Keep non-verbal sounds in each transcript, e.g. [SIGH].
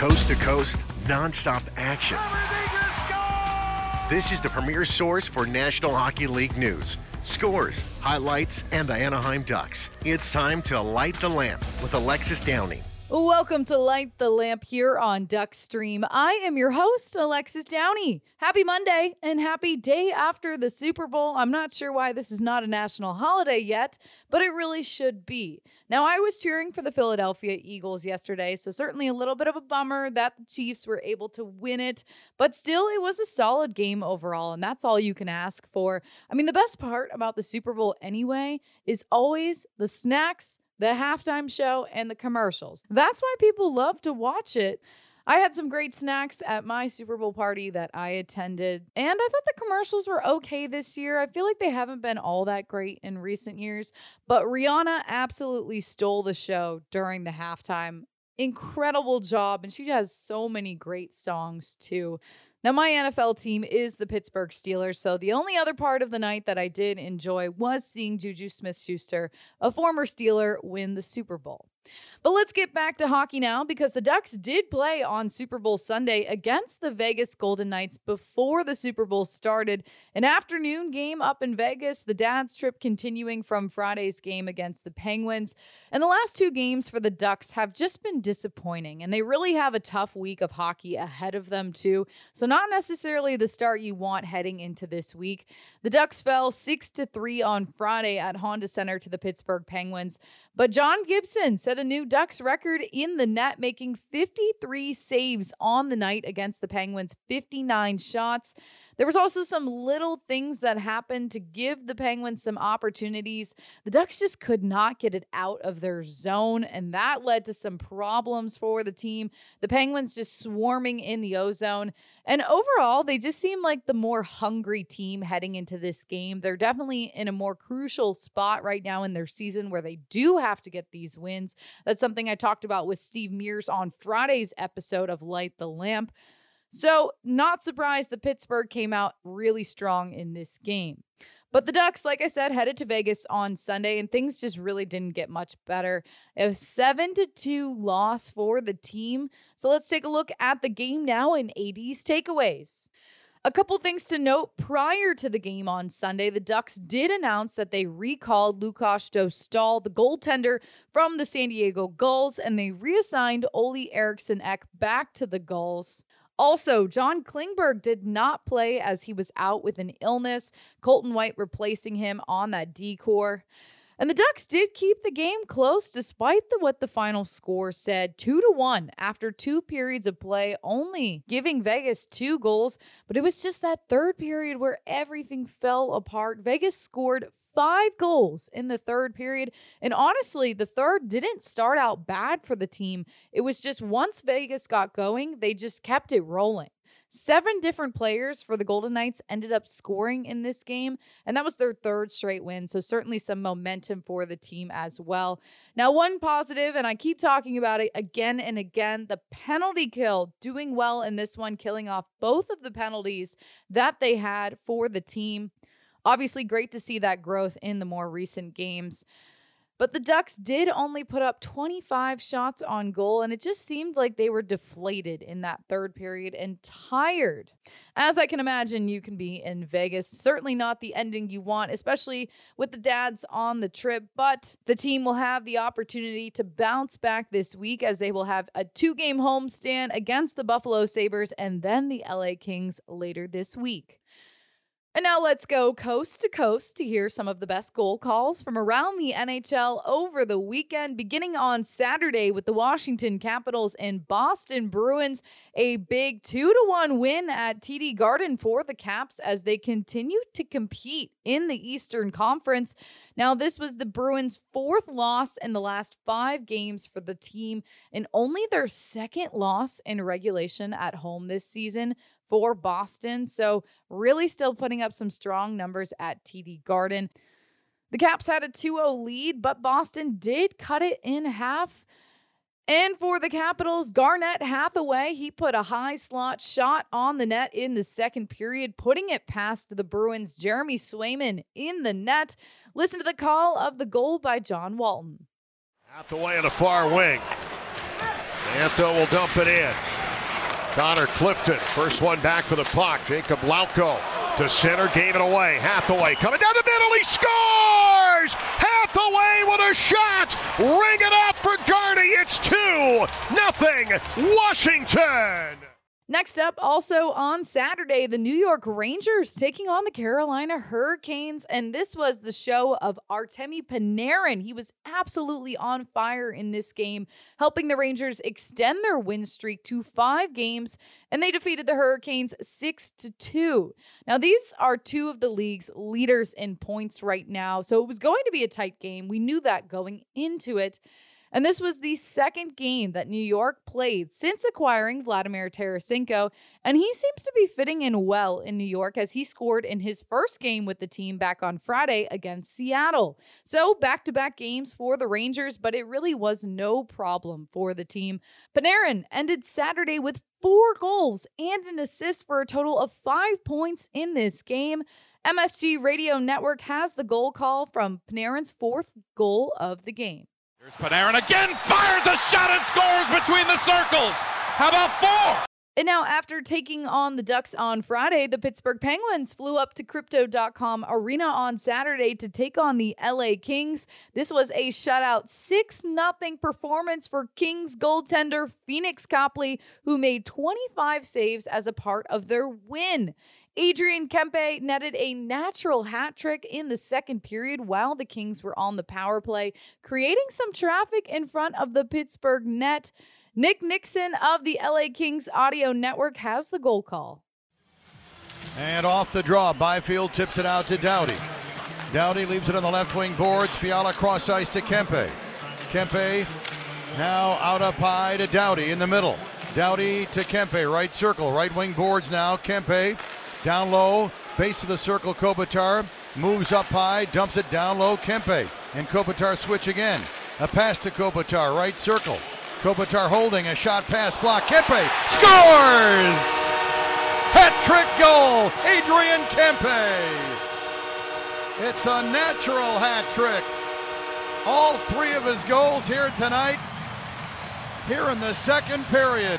Coast to coast, nonstop action. This is the premier source for National Hockey League news, scores, highlights, and the Anaheim Ducks. It's time to light the lamp with Alexis Downie. Welcome to Light the Lamp here on Duckstream. I am your host, Alexis Downie. Happy Monday and happy day after the Super Bowl. I'm not sure why this is not a national holiday yet, but it really should be. Now, I was cheering for the Philadelphia Eagles yesterday, so certainly a little bit of a bummer that the Chiefs were able to win it, but still, it was a solid game overall, and that's all you can ask for. I mean, the best part about the Super Bowl anyway is always the snacks the halftime show, and the commercials. That's why people love to watch it. I had some great snacks at my Super Bowl party that I attended, and I thought the commercials were okay this year. I feel like they haven't been all that great in recent years, but Rihanna absolutely stole the show during the halftime. Incredible job, and she has so many great songs too. Now, my NFL team is the Pittsburgh Steelers, so the only other part of the night that I did enjoy was seeing Juju Smith Schuster, a former Steeler, win the Super Bowl. But let's get back to hockey now because the Ducks did play on Super Bowl Sunday against the Vegas Golden Knights before the Super Bowl started. An afternoon game up in Vegas, the dad's trip continuing from Friday's game against the Penguins. And the last two games for the Ducks have just been disappointing, and they really have a tough week of hockey ahead of them, too. So, not necessarily the start you want heading into this week. The Ducks fell 6 to 3 on Friday at Honda Center to the Pittsburgh Penguins. But John Gibson set a new Ducks record in the net, making 53 saves on the night against the Penguins, 59 shots. There was also some little things that happened to give the Penguins some opportunities. The Ducks just could not get it out of their zone, and that led to some problems for the team. The Penguins just swarming in the ozone. And overall, they just seem like the more hungry team heading into this game. They're definitely in a more crucial spot right now in their season where they do have to get these wins. That's something I talked about with Steve Mears on Friday's episode of Light the Lamp. So, not surprised that Pittsburgh came out really strong in this game. But the Ducks, like I said, headed to Vegas on Sunday, and things just really didn't get much better. A 7 to 2 loss for the team. So let's take a look at the game now and AD's takeaways. A couple things to note prior to the game on Sunday, the Ducks did announce that they recalled Lukas Dostal, the goaltender from the San Diego Gulls, and they reassigned Olle Eriksson Ek back to the Gulls. Also, John Klingberg did not play as he was out with an illness, Colton White replacing him on that decor. And the Ducks did keep the game close despite the, what the final score said 2 to 1 after two periods of play, only giving Vegas two goals. But it was just that third period where everything fell apart. Vegas scored five goals in the third period. And honestly, the third didn't start out bad for the team. It was just once Vegas got going, they just kept it rolling. Seven different players for the Golden Knights ended up scoring in this game, and that was their third straight win. So, certainly some momentum for the team as well. Now, one positive, and I keep talking about it again and again the penalty kill, doing well in this one, killing off both of the penalties that they had for the team. Obviously, great to see that growth in the more recent games. But the Ducks did only put up 25 shots on goal, and it just seemed like they were deflated in that third period and tired. As I can imagine, you can be in Vegas. Certainly not the ending you want, especially with the dads on the trip. But the team will have the opportunity to bounce back this week as they will have a two game homestand against the Buffalo Sabres and then the LA Kings later this week. And now let's go coast to coast to hear some of the best goal calls from around the NHL over the weekend, beginning on Saturday with the Washington Capitals and Boston Bruins. A big 2 to 1 win at TD Garden for the Caps as they continue to compete in the Eastern Conference. Now, this was the Bruins' fourth loss in the last five games for the team, and only their second loss in regulation at home this season for Boston. So, really still putting up some strong numbers at TD Garden. The Caps had a 2 0 lead, but Boston did cut it in half. And for the Capitals, Garnett Hathaway, he put a high slot shot on the net in the second period, putting it past the Bruins' Jeremy Swayman in the net. Listen to the call of the goal by John Walton. Hathaway in the far wing. Antho will dump it in. Connor Clifton, first one back for the puck. Jakub Lauko to center, gave it away. Hathaway coming down the middle, he scores! Hathaway with a shot! Ring it up for Garney. it's 2 nothing Washington! Next up, also on Saturday, the New York Rangers taking on the Carolina Hurricanes. And this was the show of Artemi Panarin. He was absolutely on fire in this game, helping the Rangers extend their win streak to five games. And they defeated the Hurricanes 6 to 2. Now, these are two of the league's leaders in points right now. So it was going to be a tight game. We knew that going into it. And this was the second game that New York played since acquiring Vladimir Tarasenko, and he seems to be fitting in well in New York as he scored in his first game with the team back on Friday against Seattle. So, back to back games for the Rangers, but it really was no problem for the team. Panarin ended Saturday with four goals and an assist for a total of five points in this game. MSG Radio Network has the goal call from Panarin's fourth goal of the game. Here's Panarin again, fires a shot and scores between the circles. How about four? And now, after taking on the Ducks on Friday, the Pittsburgh Penguins flew up to Crypto.com Arena on Saturday to take on the LA Kings. This was a shutout 6 0 performance for Kings goaltender Pheonix Copley, who made 25 saves as a part of their win. Adrian Kempe netted a natural hat trick in the second period while the Kings were on the power play, creating some traffic in front of the Pittsburgh net. Nick Nickson of the LA Kings Audio Network has the goal call. And off the draw, Byfield tips it out to Doughty. Doughty leaves it on the left wing boards. Fiala cross ice to Kempe. Kempe now out up high to Doughty in the middle. Doughty to Kempe, right circle, right wing boards now. Kempe down low, base of the circle, Kopitar moves up high, dumps it down low, Kempe. And Kopitar switch again. A pass to Kopitar, right circle. Kopitar holding a shot pass block. Kempe scores! Hat trick goal, Adrian Kempe. It's a natural hat trick. All three of his goals here tonight, here in the second period.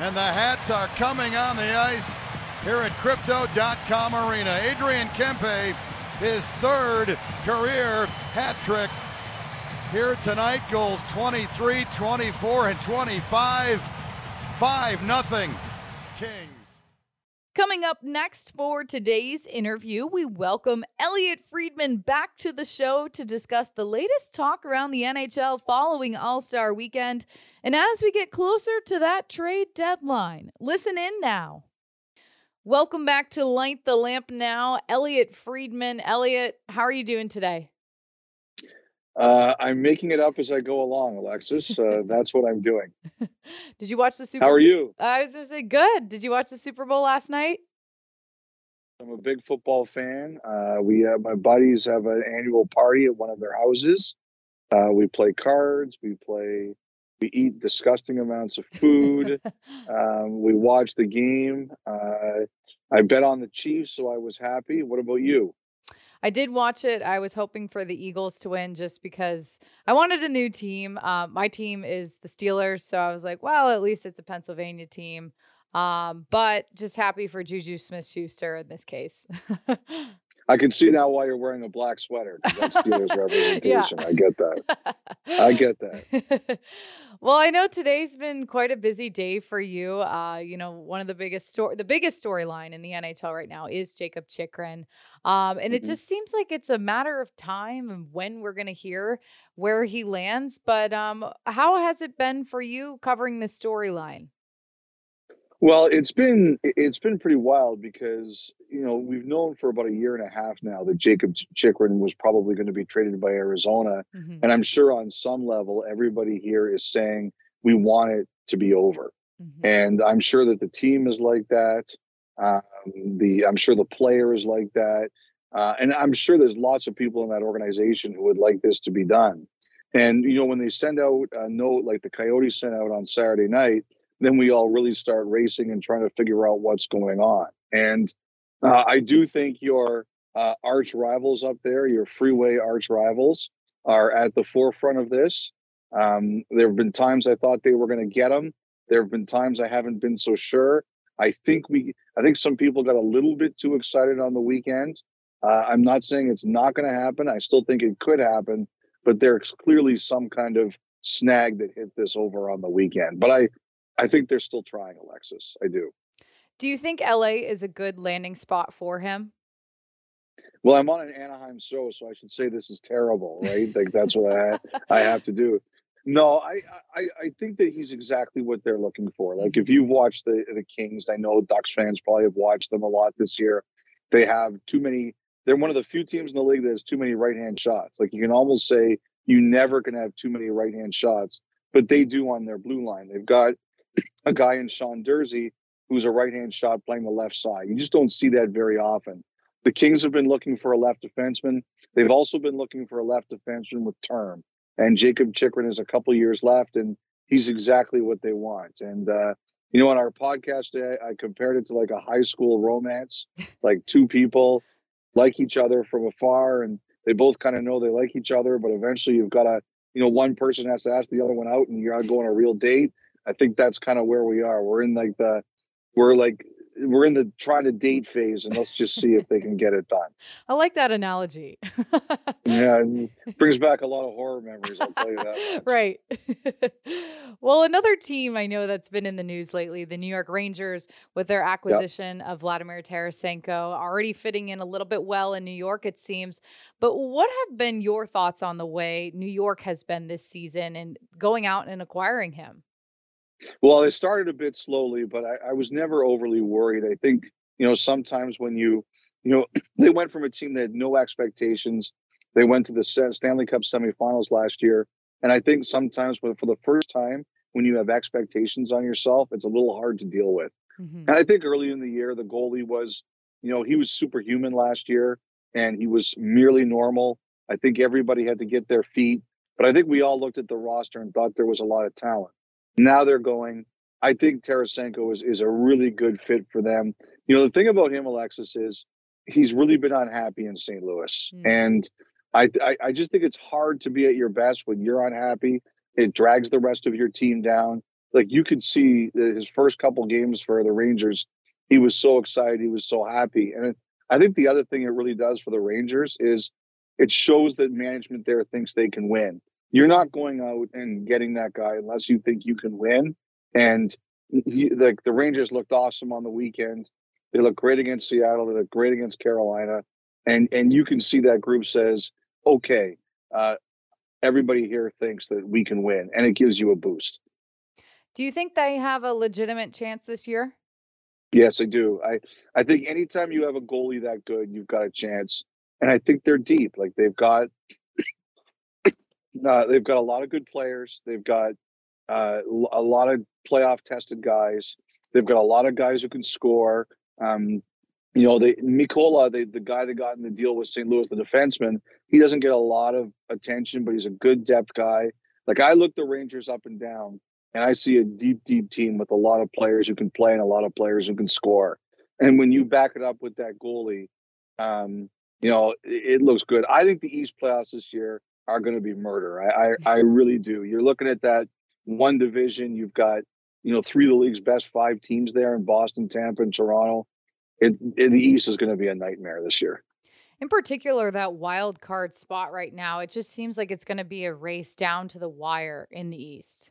And the hats are coming on the ice here at Crypto.com Arena. Adrian Kempe, his third career hat trick here tonight. Goals 23, 24, and 25. 5 nothing. Kings. Coming up next for today's interview, we welcome Elliotte Friedman back to the show to discuss the latest talk around the NHL following All Star weekend. And as we get closer to that trade deadline, listen in now. Welcome back to Light the Lamp now. Elliotte Friedman. Elliotte, how are you doing today? Uh, I'm making it up as I go along, Alexis. Uh, [LAUGHS] that's what I'm doing. Did you watch the Super How are you? I was to say, good. Did you watch the Super Bowl last night? I'm a big football fan. Uh, we have, my buddies have an annual party at one of their houses. Uh, we play cards. We play we eat disgusting amounts of food. [LAUGHS] um, we watch the game. Uh, I bet on the Chiefs, so I was happy. What about you? I did watch it. I was hoping for the Eagles to win just because I wanted a new team. Uh, my team is the Steelers, so I was like, well, at least it's a Pennsylvania team. Um, but just happy for Juju Smith Schuster in this case. [LAUGHS] I can see now why you're wearing a black sweater. That's Steelers [LAUGHS] representation. I get that. I get that. [LAUGHS] well, I know today's been quite a busy day for you. Uh, you know, one of the biggest story, the biggest storyline in the NHL right now is Jakob Chychrun, um, and mm-hmm. it just seems like it's a matter of time and when we're going to hear where he lands. But um, how has it been for you covering this storyline? Well, it's been it's been pretty wild because you know we've known for about a year and a half now that Jakob Chychrun was probably going to be traded by Arizona, mm-hmm. and I'm sure on some level everybody here is saying we want it to be over, mm-hmm. and I'm sure that the team is like that. Um, the I'm sure the player is like that, uh, and I'm sure there's lots of people in that organization who would like this to be done. And you know when they send out a note like the Coyotes sent out on Saturday night then we all really start racing and trying to figure out what's going on. And uh, I do think your uh, arch rivals up there, your freeway arch rivals, are at the forefront of this. Um, there have been times I thought they were going to get them. There have been times I haven't been so sure. I think we, I think some people got a little bit too excited on the weekend. Uh, I'm not saying it's not going to happen. I still think it could happen, but there's clearly some kind of snag that hit this over on the weekend. But I, I think they're still trying, Alexis. I do. Do you think LA is a good landing spot for him? Well, I'm on an Anaheim show, so I should say this is terrible, right? like that's what I I have to do. No, I, I I think that he's exactly what they're looking for. Like if you've watched the the Kings, I know Ducks fans probably have watched them a lot this year. They have too many. They're one of the few teams in the league that has too many right hand shots. Like you can almost say you never can have too many right hand shots, but they do on their blue line. They've got a guy in Sean Durzi who's a right hand shot playing the left side. You just don't see that very often. The Kings have been looking for a left defenseman. They've also been looking for a left defenseman with term and Jakob Chychrun has a couple years left, and he's exactly what they want. And uh, you know, on our podcast today, I compared it to like a high school romance, [LAUGHS] like two people like each other from afar, and they both kind of know they like each other, but eventually you've got to, you know, one person has to ask the other one out, and you're going on a real date. I think that's kind of where we are. We're in like the, we're like we're in the trying to date phase and let's just see if they can get it done. I like that analogy. [LAUGHS] yeah, brings back a lot of horror memories, I'll tell you that. right. [LAUGHS] well, another team I know that's been in the news lately, the New York Rangers with their acquisition yep. of Vladimir Tarasenko, already fitting in a little bit well in New York it seems. But what have been your thoughts on the way New York has been this season and going out and acquiring him? Well, they started a bit slowly, but I, I, was never overly worried. I think, you know, sometimes when you, you know, [CLEARS THROAT] they went from a team that had no expectations. They went to the Stanley Cup semifinals last year. And I think sometimes for the first time, when you have expectations on yourself, it's a little hard to deal with. Mm-hmm. And I think early in the year, the goalie was, you know, he was superhuman last year and he was merely normal. I think everybody had to get their feet. But I think we all looked at the roster and thought there was a lot of talent. Now they're going. I think Tarasenko is is a really good fit for them. You know, the thing about him, Alexis, is he's really been unhappy in St. Louis, mm. and I, I I just think it's hard to be at your best when you're unhappy. It drags the rest of your team down. Like you could see his first couple games for the Rangers, he was so excited, he was so happy, and I think the other thing it really does for the Rangers is it shows that management there thinks they can win you're not going out and getting that guy unless you think you can win. And he, the the Rangers looked awesome on the weekend. They look great against Seattle. They look great against Carolina, and and you can see that group says, okay, uh, everybody here thinks that we can win, and it gives you a boost. Do you think they have a legitimate chance this year? Yes, I do. I I think anytime you have a goalie that good, you've got a chance. And I think they're deep. Like they've got uh, they've got a lot of good players. They've got uh, a lot of playoff tested guys. They've got a lot of guys who can score. Um, you know, they Mikkola, the the guy that got in the deal with St. Louis, the defenseman, he doesn't get a lot of attention, but he's a good depth guy. Like I look the Rangers up and down, and I see a deep, deep team with a lot of players who can play and a lot of players who can score. And when you back it up with that goalie, um, you know, it, it looks good. I think the East playoffs this year are going to be murder. I, I, I really do. You're looking at that one division. You've got you know three of the league's best five teams there in Boston, Tampa, and Toronto. It, in the East is going to be a nightmare this year. In particular, that wild card spot right now, it just seems like it's going to be a race down to the wire in the East.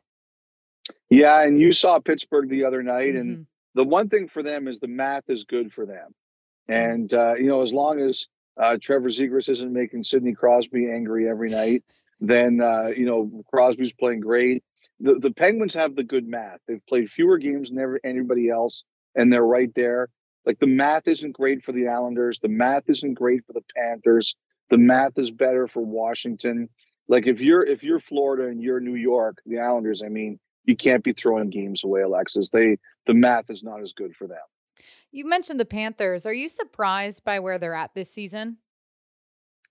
Yeah, and you saw Pittsburgh the other night, mm-hmm. and the one thing for them is the math is good for them. And uh, you know, as long as uh, Trevor Zegras isn't making Sidney Crosby angry every night, then uh, you know Crosby's playing great. The the Penguins have the good math. They've played fewer games than ever, anybody else, and they're right there. Like the math isn't great for the Islanders. The math isn't great for the Panthers. The math is better for Washington. Like if you're if you're Florida and you're New York, the Islanders, I mean, you can't be throwing games away, Alexis. They the math is not as good for them. You mentioned the Panthers. Are you surprised by where they're at this season?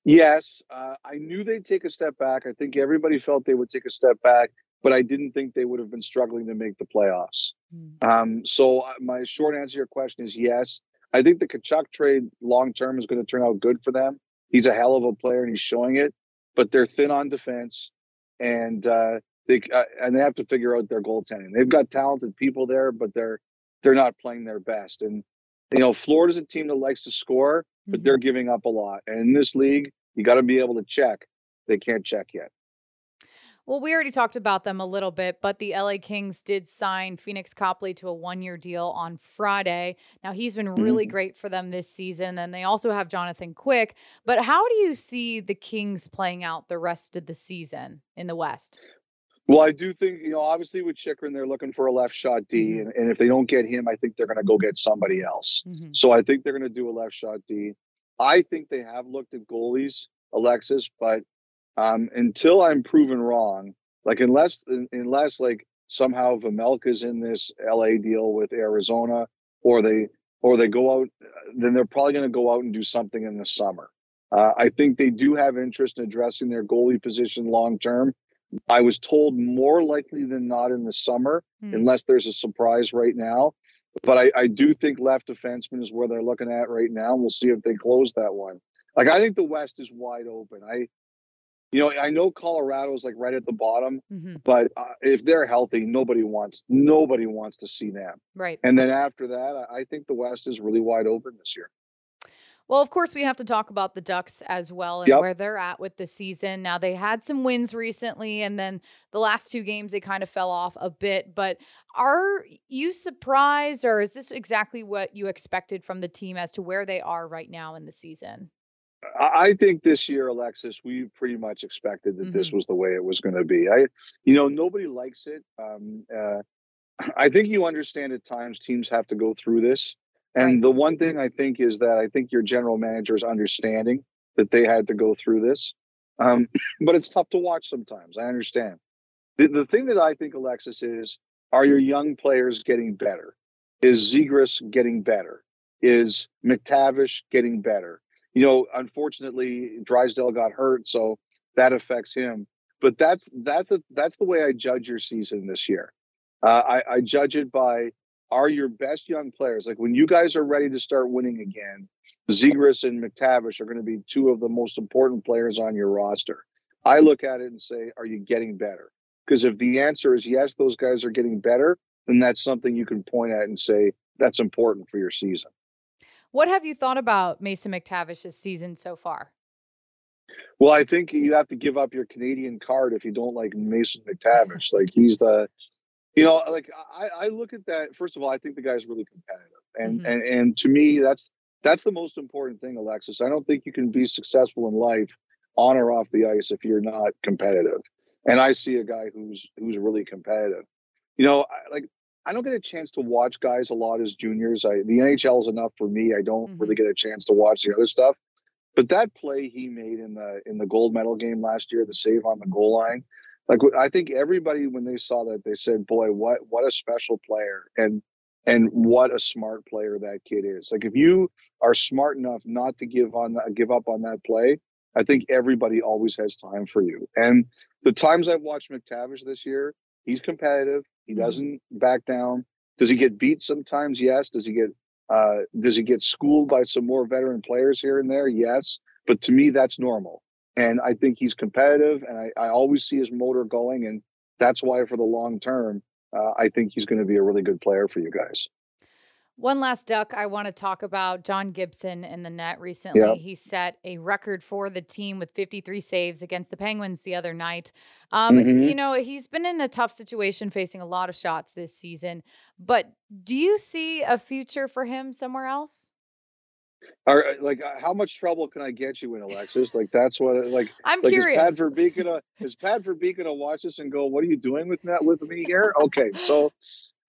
Yes, uh, I knew they'd take a step back. I think everybody felt they would take a step back, but I didn't think they would have been struggling to make the playoffs. Mm. Um, so uh, my short answer to your question is yes. I think the Tkachuk trade long term is going to turn out good for them. He's a hell of a player and he's showing it, but they're thin on defense. And uh, they uh, and they have to figure out their goaltending. They've got talented people there, but they're they're not playing their best. And you know, Florida's a team that likes to score, but mm-hmm. they're giving up a lot. And in this league, you got to be able to check. They can't check yet. Well, we already talked about them a little bit, but the LA Kings did sign Pheonix Copley to a one year deal on Friday. Now, he's been really mm-hmm. great for them this season. And they also have Jonathan Quick. But how do you see the Kings playing out the rest of the season in the West? Well, I do think, you know, obviously with Chychrun, they're looking for a left shot D. Mm-hmm. And, and, if they don't get him, I think they're going to go get somebody else. Mm-hmm. So I think they're going to do a left shot D. I think they have looked at goalies, Alexis, but um, until I'm proven wrong, like unless unless like somehow Vejmelka's in this LA deal with Arizona, or they or they go out, then they're probably going to go out and do something in the summer. Uh, I think they do have interest in addressing their goalie position long term. I was told more likely than not in the summer, mm. unless there's a surprise right now. But I, I do think left defenseman is where they're looking at right now. And We'll see if they close that one. Like I think the West is wide open. I, you know, I know Colorado's like right at the bottom, mm-hmm. but uh, if they're healthy, nobody wants nobody wants to see them. Right. And then after that, I think the West is really wide open this year. Well, of course, we have to talk about the Ducks as well and yep. where they're at with the season. Now, they had some wins recently, and then the last two games, they kind of fell off a bit. But are you surprised, or is this exactly what you expected from the team as to where they are right now in the season? I think this year, Alexis, we pretty much expected that mm-hmm. this was the way it was going to be. I, you know, nobody likes it. Um, uh, [CLEARS THROAT] I think you understand at times teams have to go through this. And right. the one thing I think is that I think your general manager is understanding that they had to go through this. Um, [LAUGHS] but it's tough to watch sometimes. I understand. The, the thing that I think, Alexis, is are your young players getting better? Is Zegras getting better? Is McTavish getting better? You know, unfortunately, Drysdale got hurt, so that affects him. But that's that's the that's the way I judge your season this year. Uh, I, I judge it by are your best young players. Like when you guys are ready to start winning again, Zegras and McTavish are going to be two of the most important players on your roster. I look at it and say, are you getting better? Because if the answer is yes, those guys are getting better, then that's something you can point at and say that's important for your season. What have you thought about Mason McTavish's season so far? Well, I think you have to give up your Canadian card if you don't like Mason McTavish. like he's the you know, like I, I look at that. First of all, I think the guy's really competitive, and mm-hmm. and and to me, that's that's the most important thing, Alexis. I don't think you can be successful in life on or off the ice if you're not competitive. And I see a guy who's who's really competitive. You know, I, like I don't get a chance to watch guys a lot as juniors. I the NHL is enough for me. I don't mm-hmm. really get a chance to watch the other stuff. But that play he made in the in the gold medal game last year, the save on the goal line, like I think everybody when they saw that they said, "Boy, what what a special player!" and and what a smart player that kid is. Like if you are smart enough not to give on give up on that play, I think everybody always has time for you. And the times I've watched McTavish this year, he's competitive. He mm-hmm. doesn't back down. Does he get beat sometimes? Yes. Does he get uh, does he get schooled by some more veteran players here and there? Yes. But to me, that's normal. And I think he's competitive, and I, I always see his motor going, and that's why for the long term, uh, I think he's going to be a really good player for you guys. One last duck I want to talk about John Gibson in the net recently. Yeah. He set a record for the team with 53 saves against the Penguins the other night. Um, mm-hmm. You know, he's been in a tough situation facing a lot of shots this season, but do you see a future for him somewhere else? Are uh, like uh, how much trouble can I get you in, Alexis? Like that's what like I'm like, curious. Is Pat Verbeek gonna is Pat Verbeek gonna watch this and go, "What are you doing with that with me here?" Okay, so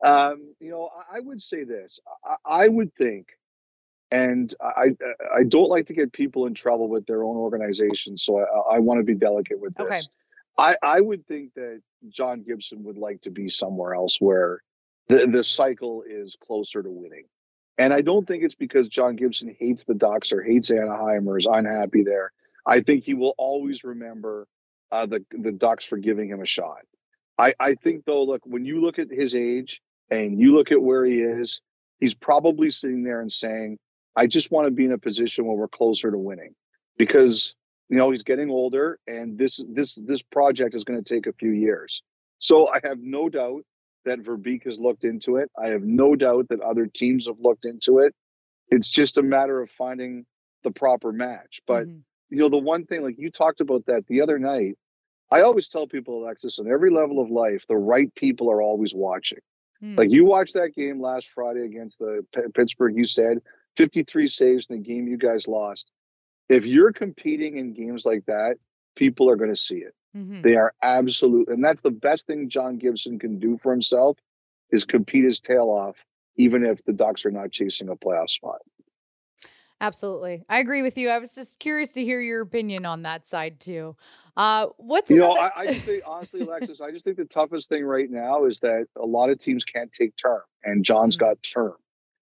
um, you know, I, I would say this. I, I, would think, and I I don't like to get people in trouble with their own organization, so I, I want to be delicate with this. Okay. I I would think that John Gibson would like to be somewhere else where the the cycle is closer to winning. And I don't think it's because John Gibson hates the Ducks or hates Anaheim or is unhappy there. I think he will always remember uh, the the Ducks for giving him a shot. I, I think though, look, when you look at his age and you look at where he is, he's probably sitting there and saying, I just want to be in a position where we're closer to winning. Because, you know, he's getting older and this this this project is going to take a few years. So I have no doubt that Verbeek has looked into it. I have no doubt that other teams have looked into it. It's just a matter of finding the proper match. But mm-hmm. you know, the one thing like you talked about that the other night, I always tell people, Alexis, on every level of life, the right people are always watching. Mm. Like you watched that game last Friday against the P- Pittsburgh, you said 53 saves in the game you guys lost. If you're competing in games like that, people are going to see it. Mm-hmm. They are absolute, and that's the best thing John Gibson can do for himself is compete his tail off, even if the Ducks are not chasing a playoff spot. Absolutely, I agree with you. I was just curious to hear your opinion on that side too. Uh, what's you another- know? I, I think honestly, Alexis, I just think the toughest thing right now is that a lot of teams can't take term, and John's mm-hmm. got term,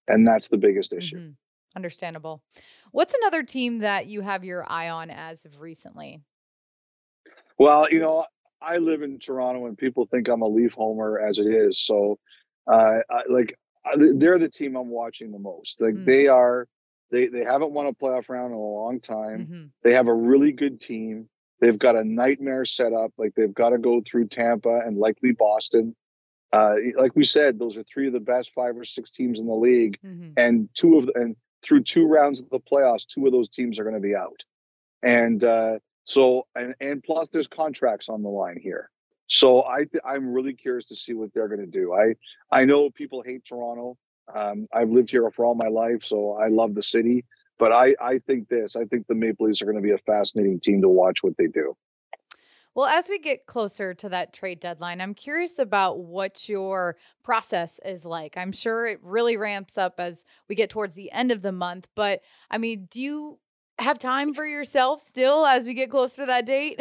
and that's the biggest issue. Mm-hmm. Understandable. What's another team that you have your eye on as of recently? Well, you know, I live in Toronto, and people think I'm a Leaf homer as it is. So, uh, I, like, they're the team I'm watching the most. Like, mm. they are. They they haven't won a playoff round in a long time. Mm-hmm. They have a really good team. They've got a nightmare setup. Like they've got to go through Tampa and likely Boston. Uh, like we said, those are three of the best five or six teams in the league, mm-hmm. and two of the, and through two rounds of the playoffs, two of those teams are going to be out. And uh, so, and, and plus, there's contracts on the line here. So I I'm really curious to see what they're going to do. I I know people hate Toronto. Um, I've lived here for all my life, so I love the city. But I I think this. I think the Maple Leafs are going to be a fascinating team to watch what they do. Well, as we get closer to that trade deadline, I'm curious about what your process is like. I'm sure it really ramps up as we get towards the end of the month, but I mean, do you have time for yourself still as we get close to that date?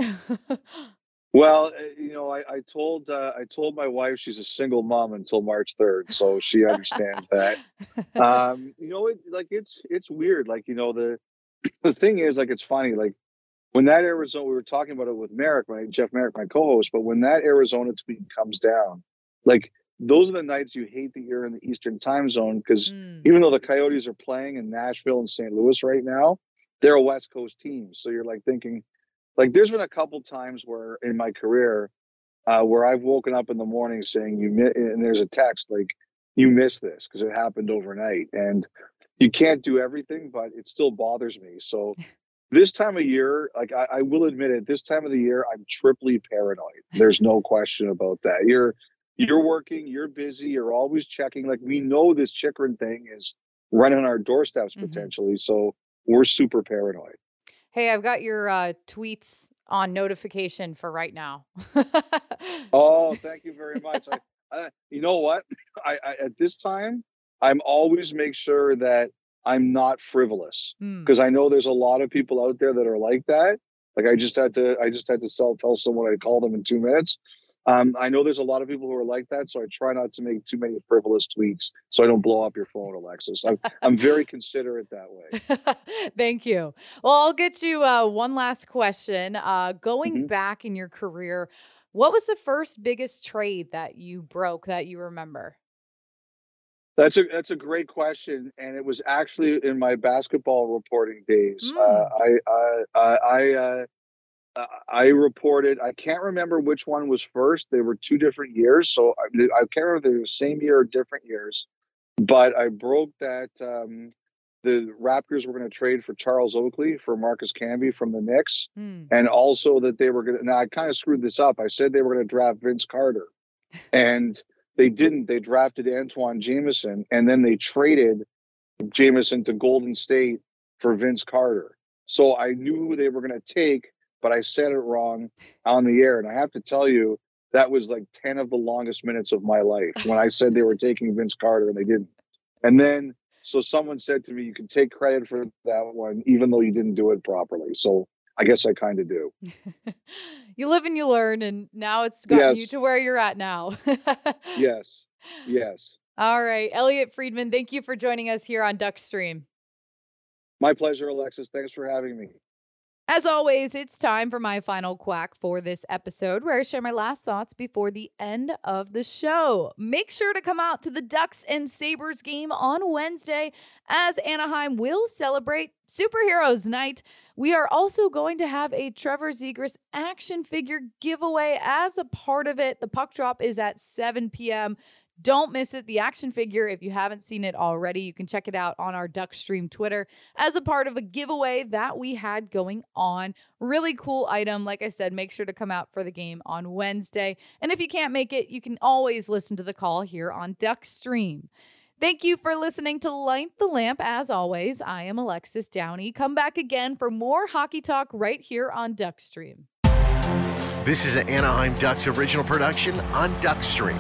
well, eh, you know, I, I told uh, I told my wife she's a single mom until March third, so she understands that. [LAUGHS] Um, you know, it, like it's it's weird. Like you know, the [CLEARS THROAT] the thing is, like it's funny. Like when that Arizona, we were talking about it with Marek, my Jeff Marek, my co-host. But when that Arizona tweet comes down, like those are the nights you hate that you're in the Eastern time zone because mm. even though the Coyotes are playing in Nashville and St. Louis right now, they're a West Coast team. So you're like thinking, like, there's been a couple times where in my career uh, where I've woken up in the morning saying you mi-, and there's a text like you missed this because it happened overnight and you can't do everything, but it still bothers me. So [LAUGHS] this time of year, like I, I, will admit it, this time of the year, I'm triply paranoid. There's no question about that. You're you're working, you're busy, you're always checking. Like we know this Chychrun thing is running on our doorsteps mm-hmm. potentially, so we're super paranoid. Hey, I've got your uh, tweets on notification for right now. [LAUGHS] oh, thank you very much. I, uh, you know what? [LAUGHS] I, I at this time, I'm always make sure that I'm not frivolous because mm. I know there's a lot of people out there that are like that. Like I just had to, I just had to sell, tell someone I'd call them in two minutes. Um, I know there's a lot of people who are like that, so I try not to make too many frivolous tweets so I don't blow up your phone, Alexis. I'm, I'm very [LAUGHS] considerate that way. [LAUGHS] Thank you. Well, I'll get you uh, one last question. Uh, going mm-hmm. back in your career, what was the first biggest trade that you broke that you remember? That's a that's a great question, and it was actually in my basketball reporting days. Mm. Uh, I I I uh, I reported. I can't remember which one was first. They were two different years, so I, I can't remember if they were the same year or different years. But I broke that um, the Raptors were going to trade for Charles Oakley for Marcus Camby from the Knicks, mm. and also that they were going to. Now I kind of screwed this up. I said they were going to draft Vince Carter, and they didn't. They drafted Antawn Jamison, and then they traded Jamison to Golden State for Vince Carter. So I knew they were going to take, but I said it wrong on the air. And I have to tell you, that was like 10 of the longest minutes of my life when I said they were taking Vince Carter and they didn't. And then, so someone said to me, you can take credit for that one, even though you didn't do it properly. So I guess I kind of do. [LAUGHS] you live and you learn, and now it's gotten yes. you to where you're at now. [LAUGHS] yes. Yes. All right. Elliotte Friedman, thank you for joining us here on Duckstream. My pleasure, Alexis. Thanks for having me. As always, it's time for my final quack for this episode where I share my last thoughts before the end of the show. Make sure to come out to the Ducks and Sabres game on Wednesday as Anaheim will celebrate Superheroes Night. We are also going to have a Trevor Zegras action figure giveaway as a part of it. The puck drop is at 7 p.m. Don't miss it. The action figure, if you haven't seen it already, you can check it out on our Duckstream Twitter as a part of a giveaway that we had going on. Really cool item. Like I said, make sure to come out for the game on Wednesday. And if you can't make it, you can always listen to the call here on Duckstream. Thank you for listening to Light the Lamp. As always, I am Alexis Downie. Come back again for more hockey talk right here on Duckstream. This is an Anaheim Ducks original production on Duckstream.